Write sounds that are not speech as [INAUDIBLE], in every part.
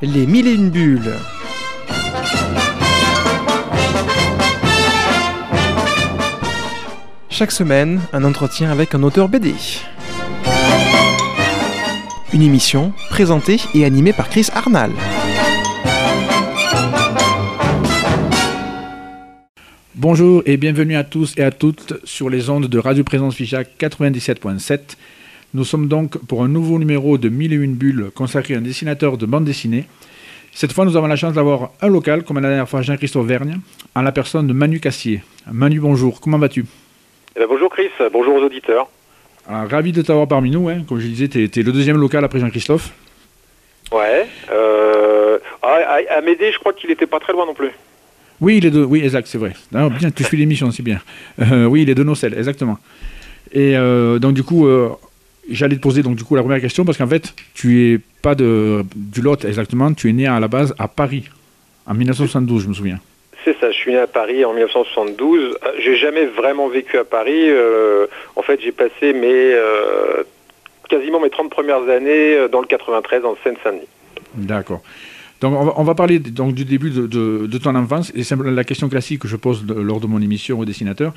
Les mille et une bulles. Chaque semaine, un entretien avec un auteur BD. Une émission présentée et animée par Chris Arnal. Bonjour et bienvenue à tous et à toutes sur les ondes de Radio Présence Figeac 97.7. Nous sommes donc pour un nouveau numéro de 1001 bulles consacré à un dessinateur de bande dessinée. Cette fois, nous avons la chance d'avoir un local, comme la dernière fois Jean-Christophe Vergne, en la personne de Manu Cassier. Manu, bonjour, comment vas-tu? Eh ben, bonjour Chris, bonjour aux auditeurs. Alors, Ravi de t'avoir parmi nous, hein. comme je disais, tu es, le deuxième local après Jean-Christophe. Ouais, euh, à, à m'aider, je crois qu'il n'était pas très loin non plus. Oui, il est de, oui, exact, c'est vrai. Non, bien, tu suis l'émission, c'est bien. Euh, oui, il est de Nocel, exactement. Et euh, donc du coup, euh, j'allais te poser donc du coup la première question parce qu'en fait, tu es pas de du Lot exactement, tu es né à la base à Paris en 1972, je me souviens. C'est ça, je suis né à Paris en 1972. J'ai jamais vraiment vécu à Paris. en fait, j'ai passé mes quasiment mes 30 premières années dans le 93 en Seine-Saint-Denis. D'accord. Donc on va, parler donc, du début de, ton enfance, et c'est la question classique que je pose lors de mon émission aux dessinateurs.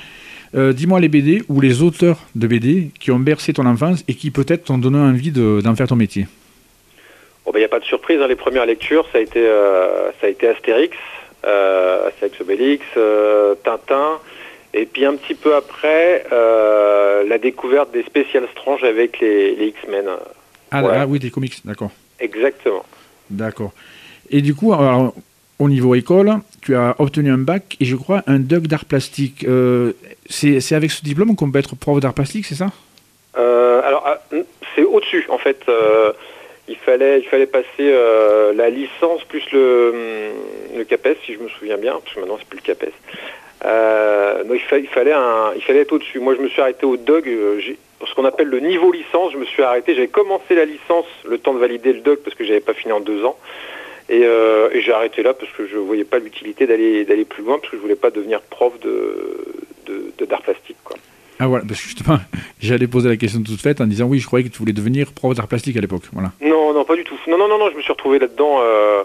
Euh, dis-moi les BD ou les auteurs de BD qui ont bercé ton enfance et qui peut-être t'ont donné envie d'en faire ton métier. Il n'y ben, a pas de surprise, dans hein. les premières lectures, ça a été, euh, ça a été Astérix, euh, Astérix Obélix, euh, Tintin, et puis un petit peu après, la découverte des Special Strange avec les, X-Men. Ah, ah, oui, des comics, d'accord. Exactement. D'accord. Et du coup, au niveau école, tu as obtenu un bac et je crois un DUG d'art plastique. Euh, c'est avec ce diplôme qu'on peut être prof d'art plastique, c'est ça? Euh, Alors, ah, c'est au-dessus, en fait. Euh, il, fallait, il fallait passer la licence plus le, hum, le CAPES, si je me souviens bien, parce que maintenant, c'est plus le CAPES. donc, il, fallait il fallait être au-dessus. Moi, je me suis arrêté au DUG. ce qu'on appelle le niveau licence, je me suis arrêté. J'avais commencé la licence, le temps de valider le DUG, parce que j'avais pas fini en deux ans. Euh, et, j'ai arrêté là parce que je ne voyais pas l'utilité d'aller d'aller plus loin parce que je voulais pas devenir prof de d'art plastique quoi. Ah voilà, parce que justement, [LAUGHS] j'allais poser la question toute faite en disant oui, je croyais que tu voulais devenir prof d'art plastique à l'époque. Voilà. Non, non, pas du tout. Non, non, non, non je me suis retrouvé là-dedans euh,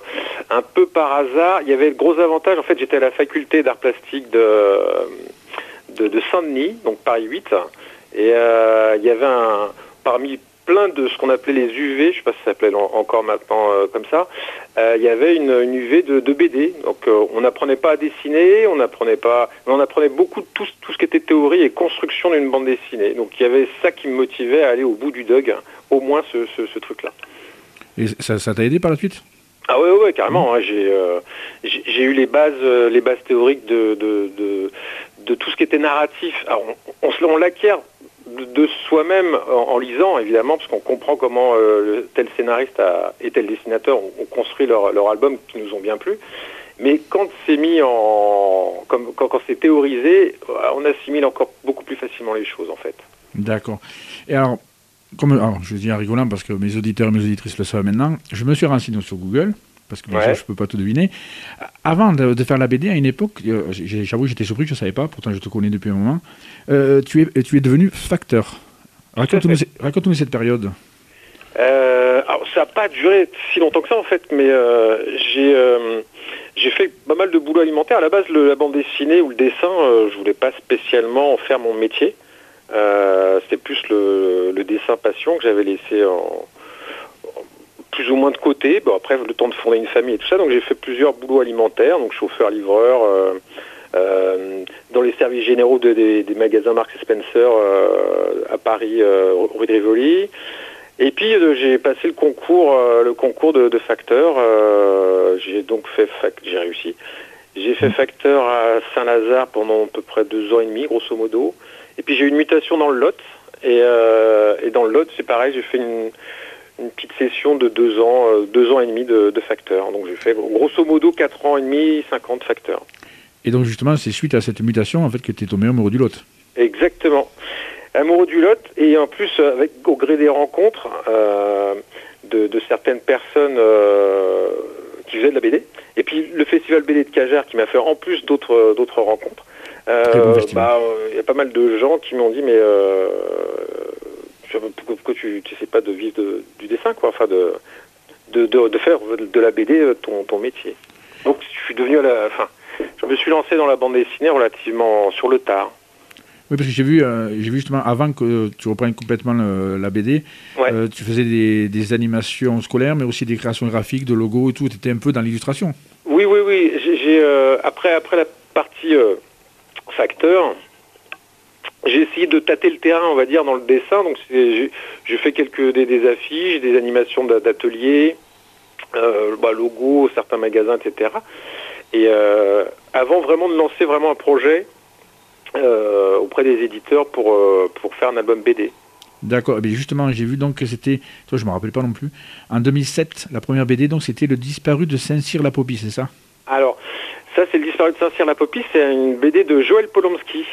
un peu par hasard. Il y avait le gros avantage, en fait, j'étais à la faculté d'art plastique de, de, Saint-Denis, donc Paris 8, et euh, il y avait un, parmi plein de ce qu'on appelait les UV, je ne sais pas si ça s'appelait encore maintenant euh, comme ça, euh, il y avait une, UV de, BD. Donc euh, on n'apprenait pas à dessiner, on apprenait pas, on apprenait beaucoup de tout, tout ce qui était théorie et construction d'une bande dessinée. Donc il y avait ça qui me motivait à aller au bout du dog, au moins ce, ce, truc-là. Et ça t'a aidé par la suite? Ah ouais, carrément. Hein, j'ai eu les bases, les bases théoriques de, de, de, tout ce qui était narratif. Alors, on, on, on l'acquiert de, soi-même en, lisant, évidemment, parce qu'on comprend comment euh, tel scénariste et tel dessinateur ont, construit leur, album qui nous ont bien plu. Mais quand c'est mis en. Comme, quand, c'est théorisé, on assimile encore beaucoup plus facilement les choses, en fait. D'accord. Et alors, comme, alors, je dis en rigolant parce que mes auditeurs et mes auditrices le savent maintenant, je me suis renseigné sur Google parce que je ne peux pas tout deviner. Avant de, faire la BD, à une époque, euh, j'avoue, j'étais surpris, je ne savais pas, pourtant je te connais depuis un moment, euh, tu, es, tu es devenu facteur. Raconte-nous cette période. Euh, ça n'a pas duré si longtemps que ça en fait, mais j'ai j'ai fait pas mal de boulot alimentaire. À la base, la bande dessinée ou le dessin, je voulais pas spécialement en faire mon métier. C'était plus le, le, dessin passion que j'avais laissé en, plus ou moins de côté. Bon, après, le temps de fonder une famille et tout ça. Donc, j'ai fait plusieurs boulots alimentaires, donc chauffeur, livreur, euh, euh, dans les services généraux des, magasins Marks Spencer euh, à Paris, rue de Rivoli. Et puis, j'ai passé le concours, le concours de, facteur. j'ai donc fait, j'ai réussi. J'ai fait facteur à Saint-Lazare pendant à peu près deux ans et demi, grosso modo. Et puis, j'ai eu une mutation dans le Lot. Et, et dans le Lot, c'est pareil, j'ai fait une une petite session de deux ans, euh, deux ans et demi de, facteurs. Donc j'ai fait grosso modo quatre ans et demi, 50 facteurs. Et donc justement, c'est suite à cette mutation en fait que tu es tombé amoureux du lot. Exactement. Amoureux du lot et en plus avec au gré des rencontres euh, de, certaines personnes euh, qui faisaient de la BD. Et puis le festival BD de Cajar qui m'a fait en plus d'autres d'autres rencontres. Bah, il y a pas mal de gens qui m'ont dit mais pourquoi, tu sais pas de vivre du dessin, quoi, enfin de, de, de, faire de la BD ton, ton métier? Donc je suis devenu à la, enfin, je me suis lancé dans la bande dessinée relativement sur le tard. Oui, parce que j'ai vu, j'ai vu justement avant que tu reprennes complètement la BD, tu faisais des, des, animations scolaires, mais aussi des créations graphiques, de logos et tout. Tu étais un peu dans l'illustration. Oui, oui, oui. J'ai après, après la partie facteur, j'ai essayé de tâter le terrain, on va dire, dans le dessin. Donc, j'ai fait quelques des, affiches, des animations d'ateliers, euh, bah, logos, certains magasins, etc. Et euh, avant vraiment de lancer vraiment un projet euh, auprès des éditeurs pour, pour faire un album BD. D'accord, mais justement, j'ai vu donc que c'était, toi je ne me rappelle pas non plus, en 2007, la première BD, donc c'était Le disparu de Saint-Cyr-la-Popie, c'est ça? Alors, ça c'est Le disparu de Saint-Cyr-la-Popie, c'est une BD de Joël Polomski.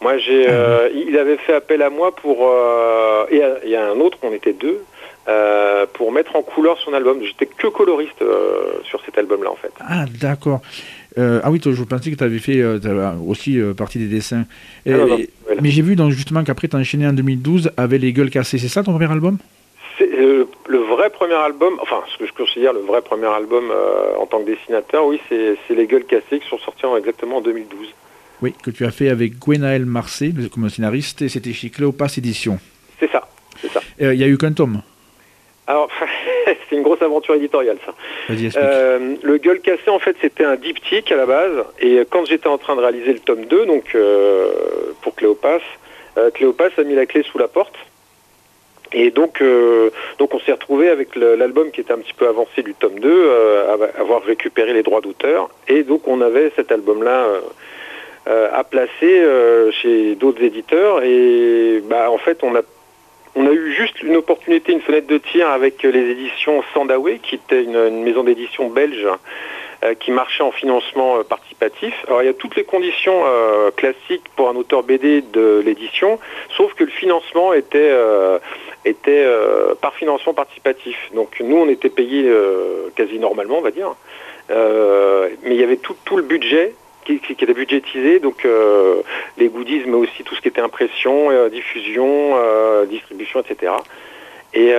Moi, j'ai, ah euh, il avait fait appel à moi pour, euh, et il y a un autre, on était deux, euh, pour mettre en couleur son album. J'étais que coloriste sur cet album-là, en fait. Ah, d'accord. ah oui, toi, je pensais que tu avais fait aussi partie des dessins. Ah mais j'ai vu donc, justement qu'après, tu as enchaîné en 2012 avec Les Gueules Cassées. C'est ça ton premier album? C'est le vrai premier album, enfin, ce que je considère le vrai premier album en tant que dessinateur, oui, c'est Les Gueules Cassées qui sont sortis exactement en 2012. Oui, que tu as fait avec Gwenaël Marcet comme scénariste, et c'était chez Cléopas Édition. C'est ça, c'est ça. Euh, il n'y a eu qu'un tome alors, [LAUGHS] c'est une grosse aventure éditoriale, ça. Euh, le Gueule Cassé, en fait, c'était un diptyque à la base. Et quand j'étais en train de réaliser le tome 2, donc euh, pour Cléopas, Cléopas a mis la clé sous la porte. Et donc, donc on s'est retrouvé avec l'album qui était un petit peu avancé du tome 2, à avoir récupéré les droits d'auteur. Et donc, on avait cet album-là euh, à placer euh, chez d'autres éditeurs. Et bah, en fait, on a on a eu juste une opportunité, une fenêtre de tir avec les éditions Sandaway, qui était une, maison d'édition belge euh, qui marchait en financement participatif. Alors il y a toutes les conditions classiques pour un auteur BD de l'édition, sauf que le financement était, par financement participatif. Donc nous, on était payé quasi normalement, on va dire. mais il y avait tout le budget qui, était budgétisé, donc euh, les goodies, mais aussi tout ce qui était impression, euh, diffusion, euh, distribution, etc. Et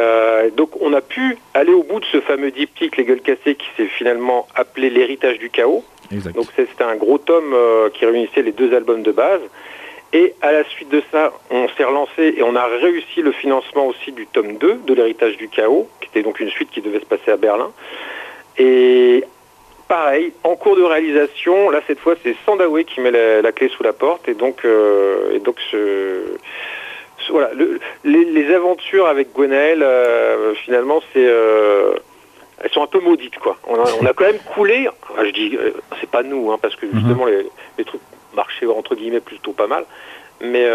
donc on a pu aller au bout de ce fameux diptyque Les Gueules Cassées qui s'est finalement appelé L'héritage du chaos. Donc c'était un gros tome qui réunissait les deux albums de base. Et à la suite de ça, on s'est relancé et on a réussi le financement aussi du tome 2 de l'héritage du chaos, qui était donc une suite qui devait se passer à Berlin. Et pareil, en cours de réalisation, là cette fois c'est Sandaway qui met la, clé sous la porte. Et donc, euh, et donc voilà, les, aventures avec Gwenaël, euh, finalement c'est euh, elles sont un peu maudites quoi. On a, quand même coulé, je dis c'est pas nous hein, parce que mhm. justement les, les, trucs marchaient entre guillemets plutôt pas mal, mais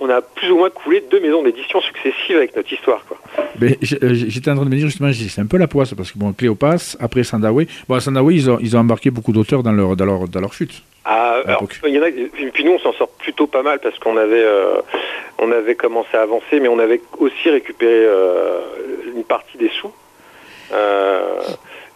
on a plus ou moins coulé deux maisons d'édition successives avec notre histoire. Quoi. Euh, j'étais en train de me dire justement, c'est un peu la poisse, parce que bon, Cléopas, après Sandaway, bon, Sandaway, ils ont, ils ont embarqué beaucoup d'auteurs dans leur, dans, leur, dans leur chute. Ah, il y en a, puis nous, on s'en sort plutôt pas mal parce qu'on avait, euh, on avait commencé à avancer, mais on avait aussi récupéré euh, une partie des sous.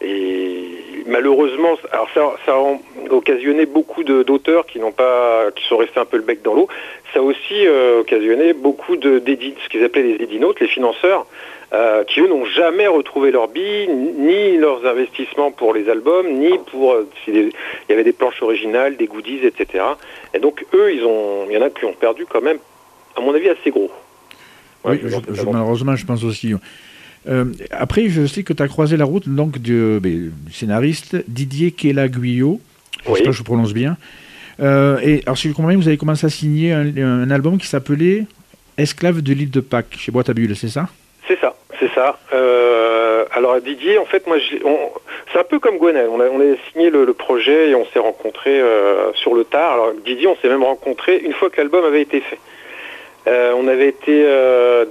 et malheureusement, alors ça, ça a occasionné beaucoup d'auteurs qui n'ont pas, qui sont restés un peu le bec dans l'eau ça a aussi euh, occasionné beaucoup de ce qu'ils appelaient les édinotes, les financeurs, euh, qui eux n'ont jamais retrouvé leur billes, ni leurs investissements pour les albums, ni pour euh, il y avait des planches originales, des goodies, etc. Et donc eux, ils ont, il y en a qui ont perdu quand même, à mon avis, assez gros. oui, malheureusement, je pense aussi. Après, je sais que tu as croisé la route donc du, ben, scénariste Didier Kelaguyo, oui. je je prononce bien. Euh, et alors, si je comprends bien, vous avez commencé à signer un, album qui s'appelait Esclave de l'île de Pâques chez Boîte à Bulles, c'est ça? C'est ça, c'est ça. Euh, alors Didier, en fait, moi, c'est un peu comme Gwenel. On a, on a signé le, projet et on s'est rencontrés euh, sur le tard. Alors Didier, on s'est même rencontrés une fois que l'album avait été fait. On avait été,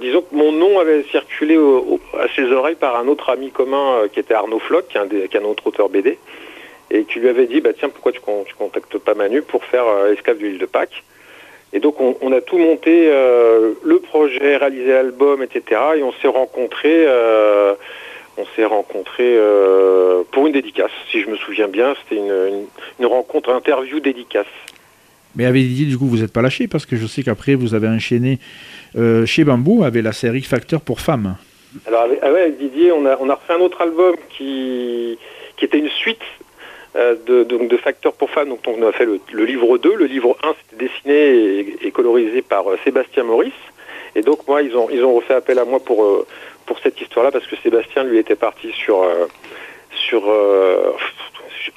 disons que mon nom avait circulé à ses oreilles par un autre ami commun qui était Arnaud Floch, qui est un autre auteur BD et qui lui avait dit bah tiens pourquoi tu, tu contactes pas Manu pour faire euh, Esclave de l'île de Pâques? Et donc on, a tout monté euh, le projet réalisé l'album etc et on s'est rencontrés euh, on s'est rencontrés pour une dédicace si je me souviens bien. C'était une, une, rencontre interview dédicace mais avait dit du coup vous n'êtes pas lâché parce que je sais qu'après vous avez enchaîné chez Bambou avec la série Facteur pour femmes Alors avec, ah avec Didier, on a, on a refait un autre album qui, qui était une suite euh, de, donc de Facteurs pour femmes. Donc on a fait le, livre 2. Le livre 1, c'était dessiné et, colorisé par euh, Sébastien Maurice. Et donc moi, ils ont, ils ont refait appel à moi pour, euh, pour cette histoire-là parce que Sébastien, lui, était parti sur... sur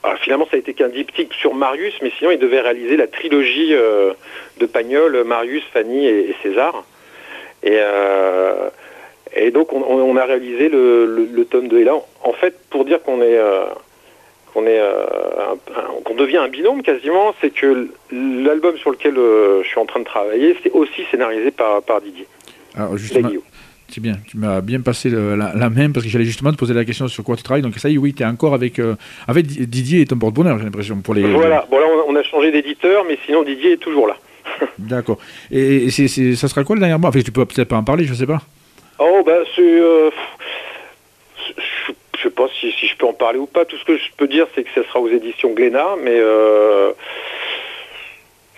ah, finalement, ça a été qu'un diptyque sur Marius, mais sinon, il devait réaliser la trilogie de Pagnol, Marius, Fanny et, César. Et, et donc, on, a réalisé le, le, tome 2. Et là, en fait, pour dire qu'on est qu'on est euh, qu'on devient un binôme quasiment, c'est que l'album sur lequel euh, je suis en train de travailler, c'est aussi scénarisé par, par Didier. Alors justement, c'est bien, tu m'as bien passé la, main parce que j'allais justement te poser la question sur quoi tu travailles. Donc ça y est, oui, tu es encore avec, euh, avec Didier et ton porte-bonheur, j'ai l'impression. pour les. Voilà, bon là on a changé d'éditeur, mais sinon Didier est toujours là. [LAUGHS] D'accord. Et, ça sera quoi le dernier mois? Enfin, Tu peux peut-être pas en parler, je sais pas. Oh, bah c'est je sais pas si, je peux en parler ou pas. Tout ce que je peux dire, c'est que ce sera aux éditions Glénat, mais euh,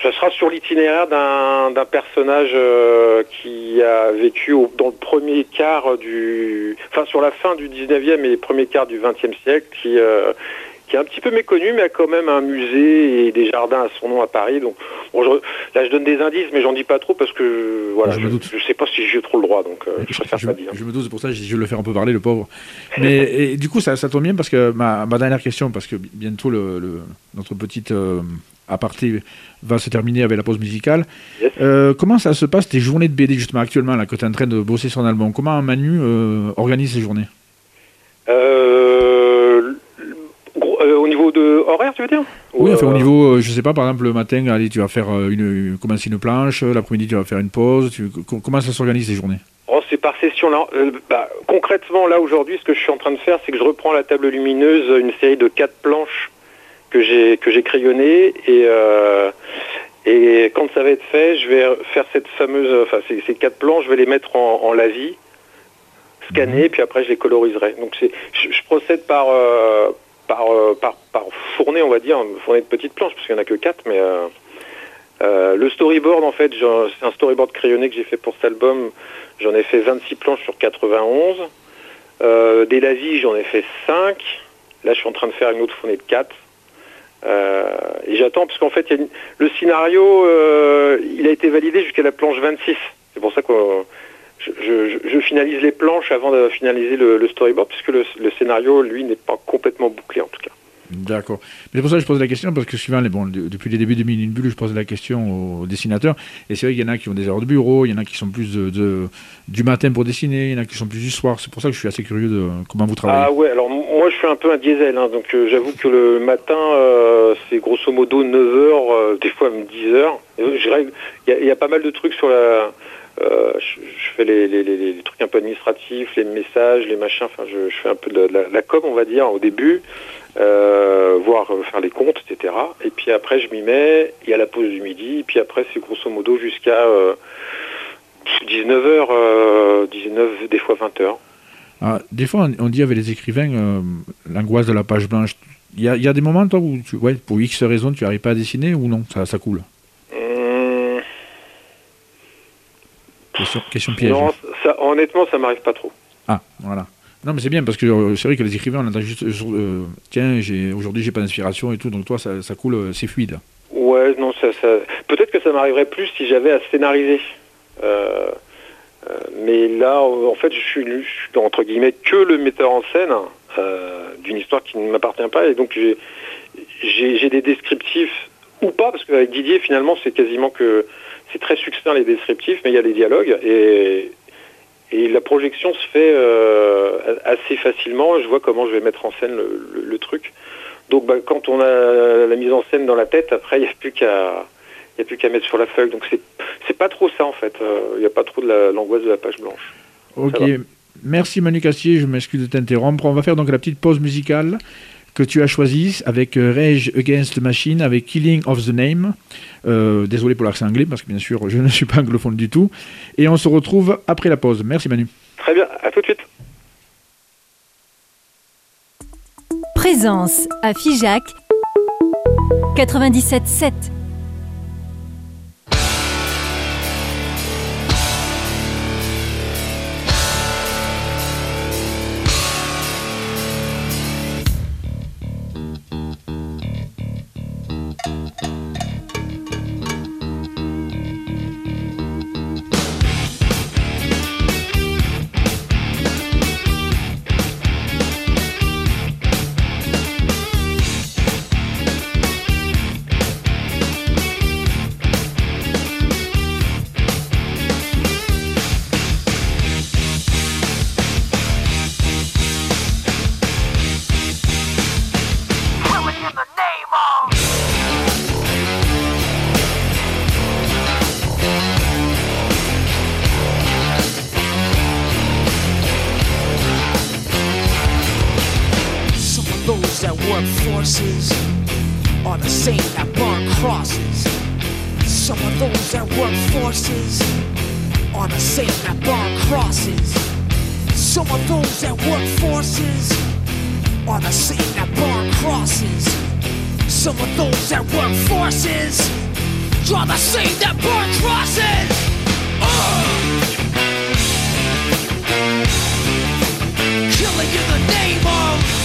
ça sera sur l'itinéraire d'un personnage euh, qui a vécu dans le premier quart du... Enfin, sur la fin du 19e et premier quart du 20e siècle, qui, euh, qui est un petit peu méconnu, mais a quand même un musée et des jardins à son nom à Paris. Donc, là, je donne des indices, mais j'en dis pas trop parce que voilà, je, ne sais pas si j'ai trop le droit, donc euh, je, préfère je, pas dire. Je me doute, c'est pour ça que je, vais le faire un peu parler, le pauvre. Mais [LAUGHS] du coup, ça, ça tombe bien parce que ma, dernière question, parce que bientôt le, notre petite euh, aparté va se terminer avec la pause musicale. Euh, comment ça se passe tes journées de BD justement actuellement là que tu es en train de bosser sur un album? Comment Manu organise ses journées? Euh, au niveau de horaire, tu veux dire? Oui, enfin, au euh, niveau, euh, je sais pas, par exemple, le matin, allez, tu vas faire une, commencer une planche, l'après-midi, tu vas faire une pause. comment ça s'organise ces journées? Oh, c'est par session. Là. Bah, concrètement, là, aujourd'hui, ce que je suis en train de faire, c'est que je reprends la table lumineuse, une série de quatre planches que j'ai que j'ai crayonnées et et quand ça va être fait, je vais faire cette fameuse, enfin ces, quatre planches, je vais les mettre en, en lavis, scanner, mhm. puis après je les coloriserai. Donc c'est, je, procède par euh, par, par, fournée, on va dire, fournée de petites planches, parce qu'il n'y en a que 4, mais euh, euh, le storyboard, en fait, c'est un storyboard crayonné que j'ai fait pour cet album. J'en ai fait 26 planches sur 91. des lavis, j'en ai fait 5. Là, je suis en train de faire une autre fournée de 4. Et j'attends, parce qu'en fait, le scénario, il a été validé jusqu'à la planche 26. C'est pour ça que je, finalise les planches avant de finaliser le, storyboard, puisque le, scénario, lui, n'est pas complètement bouclé en tout cas. D'accord. Mais c'est pour ça que je pose la question, parce que souvent, bon, depuis les débuts de Mille Bulle, je pose la question aux dessinateurs. Et c'est vrai qu'il y en a qui ont des heures de bureau, il y en a qui sont plus de, du matin pour dessiner, il y en a qui sont plus du soir. C'est pour ça que je suis assez curieux de comment vous travaillez. Ah ouais, alors moi je suis un peu un diesel, hein, donc euh, j'avoue que le matin, euh, c'est grosso modo 9h, euh, des fois même 10h. Il y, a pas mal de trucs sur la euh, je, fais les, trucs un peu administratifs, les messages, les machins. Enfin, je, fais un peu de la, com, on va dire, au début, euh, voir euh, faire les comptes, etc. Et puis après, je m'y mets. Il y a la pause du midi. Et puis après, c'est grosso modo jusqu'à 19h, 19, des fois 20h. Ah, des fois, on dit avec les écrivains l'angoisse de la page blanche. Il y, a, des moments, toi, où tu, ouais, pour X raisons, tu n'arrives pas à dessiner ou non? Ça coule? Question, piège. Non, ça, honnêtement, ça m'arrive pas trop. Ah, voilà. Non, mais c'est bien parce que euh, c'est vrai que les écrivains, on entend juste euh, tiens, j'ai, aujourd'hui j'ai pas d'inspiration et tout, donc toi, ça, ça coule, euh, c'est fluide. Ouais, non, ça, ça... peut-être que ça m'arriverait plus si j'avais à scénariser. mais là, en fait, je suis, entre guillemets que le metteur en scène d'une histoire qui ne m'appartient pas, et donc j'ai des descriptifs ou pas, parce qu'avec Didier, finalement, c'est quasiment que c'est très succinct les descriptifs, mais il y a les dialogues et, et la projection se fait euh, assez facilement. Je vois comment je vais mettre en scène le, truc. Donc bah, quand on a la mise en scène dans la tête, après il n'y a plus qu'à il a plus qu'à mettre sur la feuille. Donc c'est c'est pas trop ça en fait. Euh, il n'y a pas trop de l'angoisse de la page blanche. Ok. Merci Manu Cassier, je m'excuse de t'interrompre. On va faire donc la petite pause musicale que tu as choisi avec euh, Rage Against the Machine, avec Killing of the Name. Euh, désolé pour l'accent anglais, parce que bien sûr, je ne suis pas anglophone du tout. Et on se retrouve après la pause. Merci Manu. Très bien, à tout de suite. Présence à Figeac 97.7. forces are the same that burn crosses. Some of those that work forces are the same that burn crosses. Some of those that work forces are the same that burn crosses. Some of those that work forces are the same that burn crosses. Ugh! Killing in the name of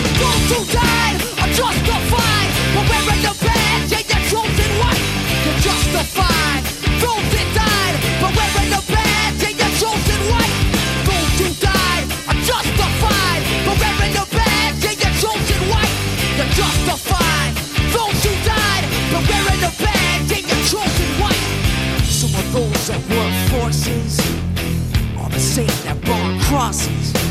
Those who died are justified wearing the badge chosen white. You're justified. Those that died wearing the badge chosen white. Those who died are justified wearing the badge chosen white. You're justified. Those who died wearing the badge chosen white. Some of those the same that burn crosses.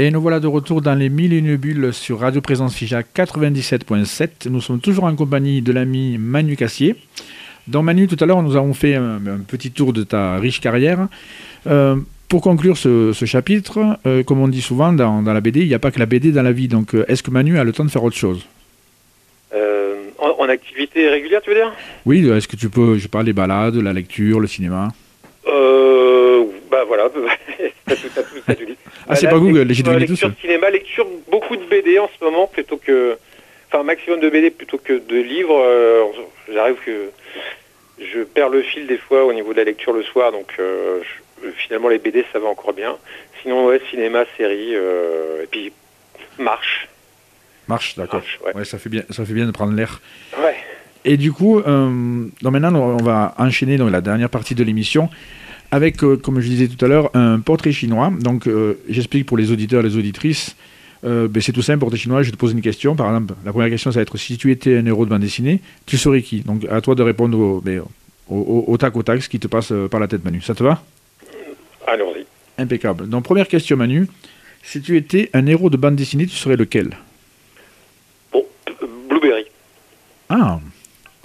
Et nous voilà de retour dans les mille et une bulles sur Radio Présence Fija 97.7. Nous sommes toujours en compagnie de l'ami Manu Cassier. Donc Manu, tout à l'heure, nous avons fait un, petit tour de ta riche carrière. Euh, pour conclure ce, ce chapitre, euh, comme on dit souvent dans, dans la BD, il n'y a pas que la BD dans la vie. Donc euh, est-ce que Manu a le temps de faire autre chose? Euh, en, en activité régulière, tu veux dire? Oui, est-ce que tu peux, je parle des balades, la lecture, le cinéma? Euh, Bah voilà, [LAUGHS] t'as tout, t'as tout, t'as tout dit. Ah, c'est pas Google, j'ai deviné tout lecture cinéma, lecture, beaucoup de BD en ce moment plutôt que... Enfin, un maximum de BD plutôt que de livres. euh, J'arrive que... Je perds le fil des fois au niveau de la lecture le soir, donc euh, euh, finalement les BD ça va encore bien. Sinon ouais, cinéma, série, euh, et puis marche. Marche, d'accord. Ouais. Ouais, ça fait bien, ça fait bien de prendre l'air. Ouais. Et du coup, euh, donc maintenant, on va enchaîner donc, la dernière partie de l'émission avec, euh, comme je disais tout à l'heure, un portrait chinois. Donc, euh, j'explique pour les auditeurs les auditrices. Euh, ben, c'est tout simple, portrait chinois. Je te poser une question. Par exemple, la première question, ça va être si tu étais un héros de bande dessinée, tu serais qui? Donc, à toi de répondre au, ben, au, au- au tac au tac, ce qui te passe euh, par la tête, Manu. Ça te va? Allons-y. Impeccable. Donc, première question, Manu. Si tu étais un héros de bande dessinée, tu serais lequel? Bon, Blueberry. Ah,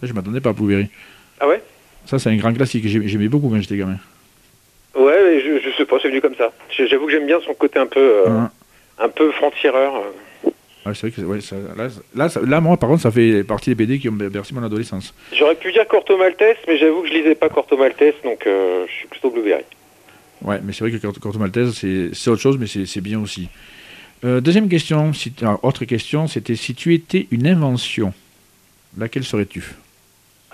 je m'attendais pas à Blueberry. Ah ouais? Ça, c'est un grand classique. J'ai- J'aimais beaucoup quand j'étais gamin. Ouais, je, je sais pas, c'est venu comme ça. J'avoue que j'aime bien son côté un peu, euh, Hein. un peu franc-tireur. c'est vrai que ouais, ça- là, là, ça- là, moi, par contre, ça fait partie des BD qui ont bercé mon adolescence. J'aurais pu dire Corto Maltese, mais j'avoue que je lisais pas Corto Maltese, donc euh, je suis plutôt Blueberry. Ouais, mais c'est vrai que Corto, Corto Maltese, c'est c'est autre chose, mais c'est c'est bien aussi. Euh, deuxième question, si, alors, autre question, c'était si tu étais une invention, laquelle serais-tu?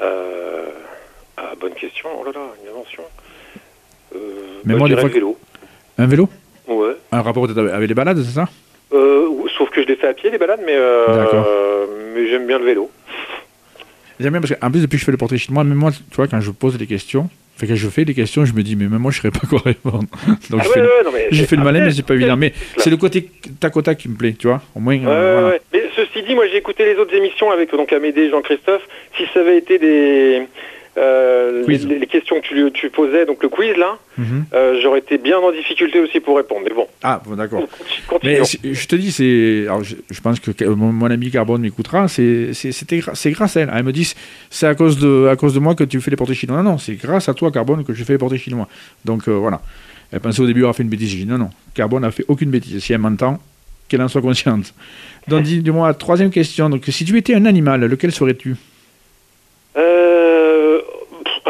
Euh... Ah, bonne question. Oh là là, une invention. Euh, Mais bah, moi, je des dirais fois le vélo. Un vélo? Ouais. Un rapport avec les balades, c'est ça? Euh, sauf que je l'ai fait à pied, les balades, mais, euh, mais j'aime bien le vélo. J'aime bien parce qu'en plus, depuis que je fais le portrait chinois, même moi, tu vois, quand je pose des questions, fait que je fais des questions, je me dis, mais même moi, je ne saurais pas quoi répondre. [LAUGHS] Donc, Ah je ouais, fais, ouais, non, mais j'ai fait le malin, mais c'est pas évident. Mais c'est le côté tac au tac qui me plaît, tu vois. Au moins, Ouais, euh, voilà. Mais ceci dit, moi j'ai écouté les autres émissions avec donc Amédée et Jean-Christophe. Si ça avait été des euh, les, les questions que tu, lui- tu posais, donc le quiz là, Mhm. euh, j'aurais été bien en difficulté aussi pour répondre. Mais bon, Ah, bon, d'accord. Mais je te dis, c'est. Je, je pense que mon, mon ami Carbone m'écoutera. C'est grâce à elle. Elle me dit, c'est à cause de à cause de moi que tu fais les portraits chinois. Non, non, c'est grâce à toi, Carbone, que je fais les portraits chinois. Donc euh, voilà. Elle pensait au début avoir fait une bêtise. J'ai dit non, non. Carbone n'a fait aucune bêtise. Si elle m'entend, qu'elle en soit consciente. Donc dis- dis-moi, troisième question. Donc si tu étais un animal, lequel serais-tu? Euh,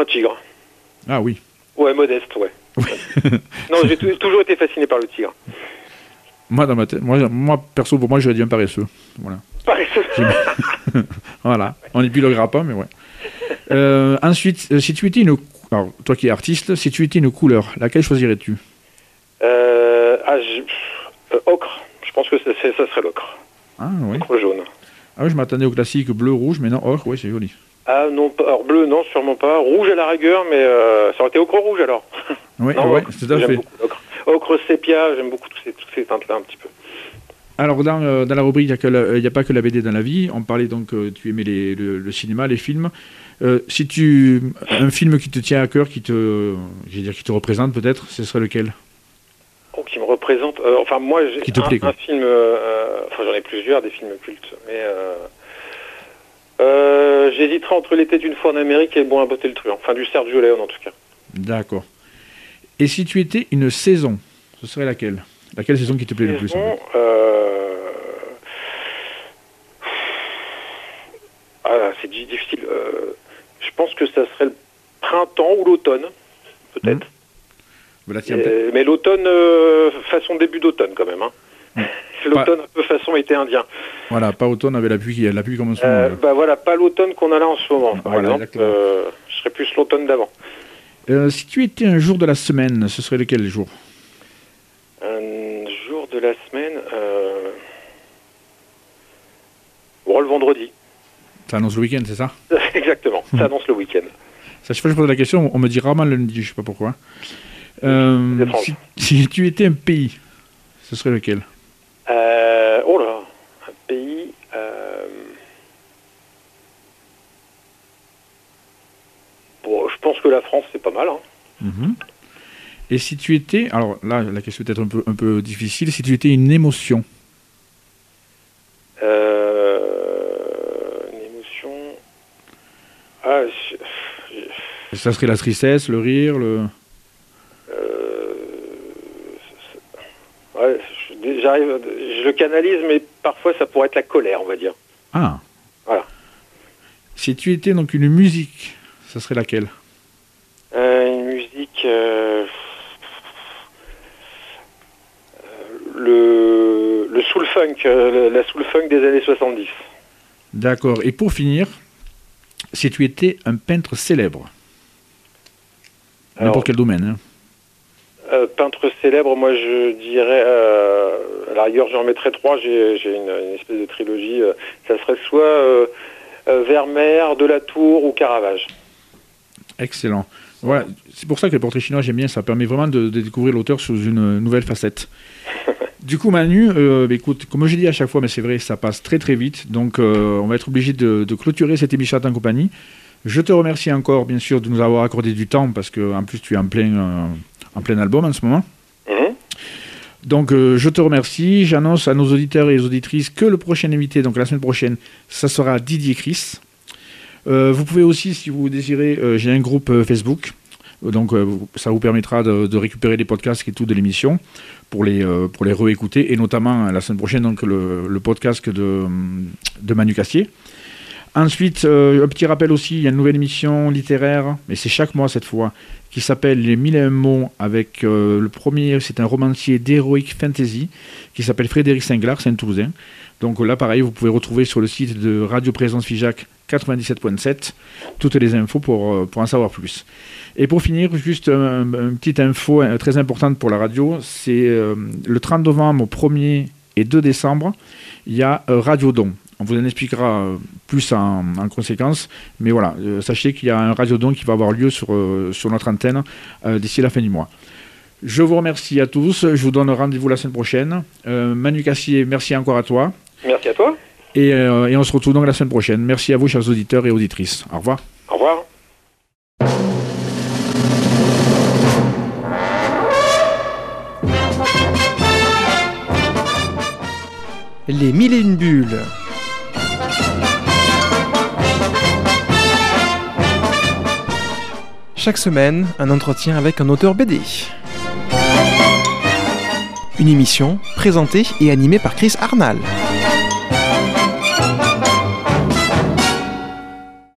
un tigre. Ah oui. Ouais, modeste, ouais. [LAUGHS] non, j'ai tou- toujours été fasciné par le tigre. Moi, dans ma tête, moi, moi perso, pour moi, j'aurais dit un paresseux. Voilà. Paresseux. [LAUGHS] Voilà, on le grappin, mais ouais. Euh, ensuite, euh, si tu étais une. Alors, toi qui es artiste, si tu étais une couleur, laquelle choisirais-tu? Euh, ah, je- ocre. Je pense que ça, c'est- ça serait l'ocre. Ah oui. Ocre jaune. Ah oui, je m'attendais au classique bleu-rouge, mais non, or, oui, c'est joli. Ah non, pas, alors bleu, non, sûrement pas. Rouge à la rigueur, mais euh, ça aurait été ocre rouge alors. [LAUGHS] Oui, Non, ouais, ocre, tout à j'aime fait. beaucoup l'ocre. Ocre sépia, j'aime beaucoup toutes ces, toutes ces teintes-là un petit peu. Alors, dans, euh, dans la rubrique, il n'y a, pas que la BD dans la vie. On parlait donc, euh, tu aimais les- le, le cinéma, les films. Euh, si tu. Un film qui te tient à cœur, qui te. Dire, qui te représente peut-être, ce serait lequel? Oh, qui me représente. enfin, moi, j'ai un, un film. enfin, j'en ai plusieurs, des films cultes, mais. Euh, J'hésiterai entre l'été d'une fois en Amérique et Bon à botter le truand. Enfin, du Sergio Leone en tout cas. D'accord. Et si tu étais une saison, ce serait laquelle? Laquelle saison qui te plaît le plus en Saison, fait euh, Ah, c'est di- difficile. Euh, je pense que ça serait le printemps ou l'automne, peut-être. Voilà, Euh, mais l'automne, façon début d'automne quand même. Hein. L'automne un peu façon été indien. Voilà, pas automne avec la pluie, qui- la pluie comme en ce Euh, moment. bah voilà, pas l'automne qu'on a là en ce moment. Par Voilà, exemple. Euh, je serais plus l'automne d'avant. Euh, si tu étais un jour de la semaine, ce serait lequel jour? Un jour de la semaine, euh... bon, le vendredi. Ça annonce le week-end, c'est ça? [LAUGHS] Exactement, ça annonce le week-end. Ça, je pose la question, on me dit rarement le lundi, je sais pas pourquoi. Euh, [LAUGHS] si tu étais un pays, ce serait lequel? Euh, oh là, un pays. euh, Bon, je pense que la France, c'est pas mal. Hein. Mhm. Et si tu étais, alors là, la question est peut-être un peu, un peu difficile, si tu étais une émotion, Euh, Une émotion. Ah, je- ça serait la tristesse, le rire, le... euh, ouais, je- j'arrive, je le canalise, mais parfois ça pourrait être la colère, on va dire. Ah Voilà. Si tu étais donc une musique, ce serait laquelle? Euh, une musique. euh, le, le soul funk, euh, la soul funk des années 70. D'accord. Et pour finir, si tu étais un peintre célèbre, Alors- n'importe quel domaine, hein. Euh, peintre célèbre, moi je dirais, euh, à la rigueur j'en mettrais trois, j'ai une, une espèce de trilogie, euh, ça serait soit Vermeer, Delatour ou Caravage. Excellent. Voilà, c'est pour ça que les portraits chinois, j'aime bien, ça permet vraiment de, de découvrir l'auteur sous une nouvelle facette. [LAUGHS] Du coup, Manu, euh, bah, écoute, comme je dis à chaque fois, mais c'est vrai, ça passe très très vite, donc euh, on va être obligé de, de clôturer cette émission ta compagnie. Je te remercie encore, bien sûr, de nous avoir accordé du temps, parce que en plus tu es en plein, euh, en plein album en ce moment. Mhm. Donc euh, je te remercie. J'annonce à nos auditeurs et aux auditrices que le prochain invité, donc la semaine prochaine, ça sera Didier Chris. Euh, vous pouvez aussi, si vous désirez, euh, j'ai un groupe Facebook. Donc ça vous permettra de, de récupérer les podcasts et tout de l'émission pour les, pour les réécouter. Et notamment la semaine prochaine, donc le, le podcast de, de Manu Cassier. Ensuite, euh, un petit rappel aussi, il y a une nouvelle émission littéraire, mais c'est chaque mois cette fois, qui s'appelle Les Mille et un mots, avec euh, le premier, c'est un romancier d'heroic fantasy, qui s'appelle Frédéric Singlar, c'est un Toulousain. Donc là, pareil, vous pouvez retrouver sur le site de Radio Présence Figeac 97.7 toutes les infos pour, euh, pour en savoir plus. Et pour finir, juste un- une petite info très importante pour la radio, c'est le 30 novembre, 1er et 2 décembre, il y a Radio Don. On vous en expliquera euh, plus en, en conséquence, mais voilà, euh, sachez qu'il y a un Radio Don qui va avoir lieu sur, euh, sur notre antenne euh, d'ici la fin du mois. Je vous remercie à tous, je vous donne rendez-vous la semaine prochaine. Euh, Manu Cassier, merci encore à toi. Merci à toi. Et, euh, et on se retrouve donc la semaine prochaine. Merci à vous, chers auditeurs et auditrices. Au revoir. Au revoir. Les mille et une bulles. Chaque semaine, un entretien avec un auteur BD. Une émission présentée et animée par Chris Arnal.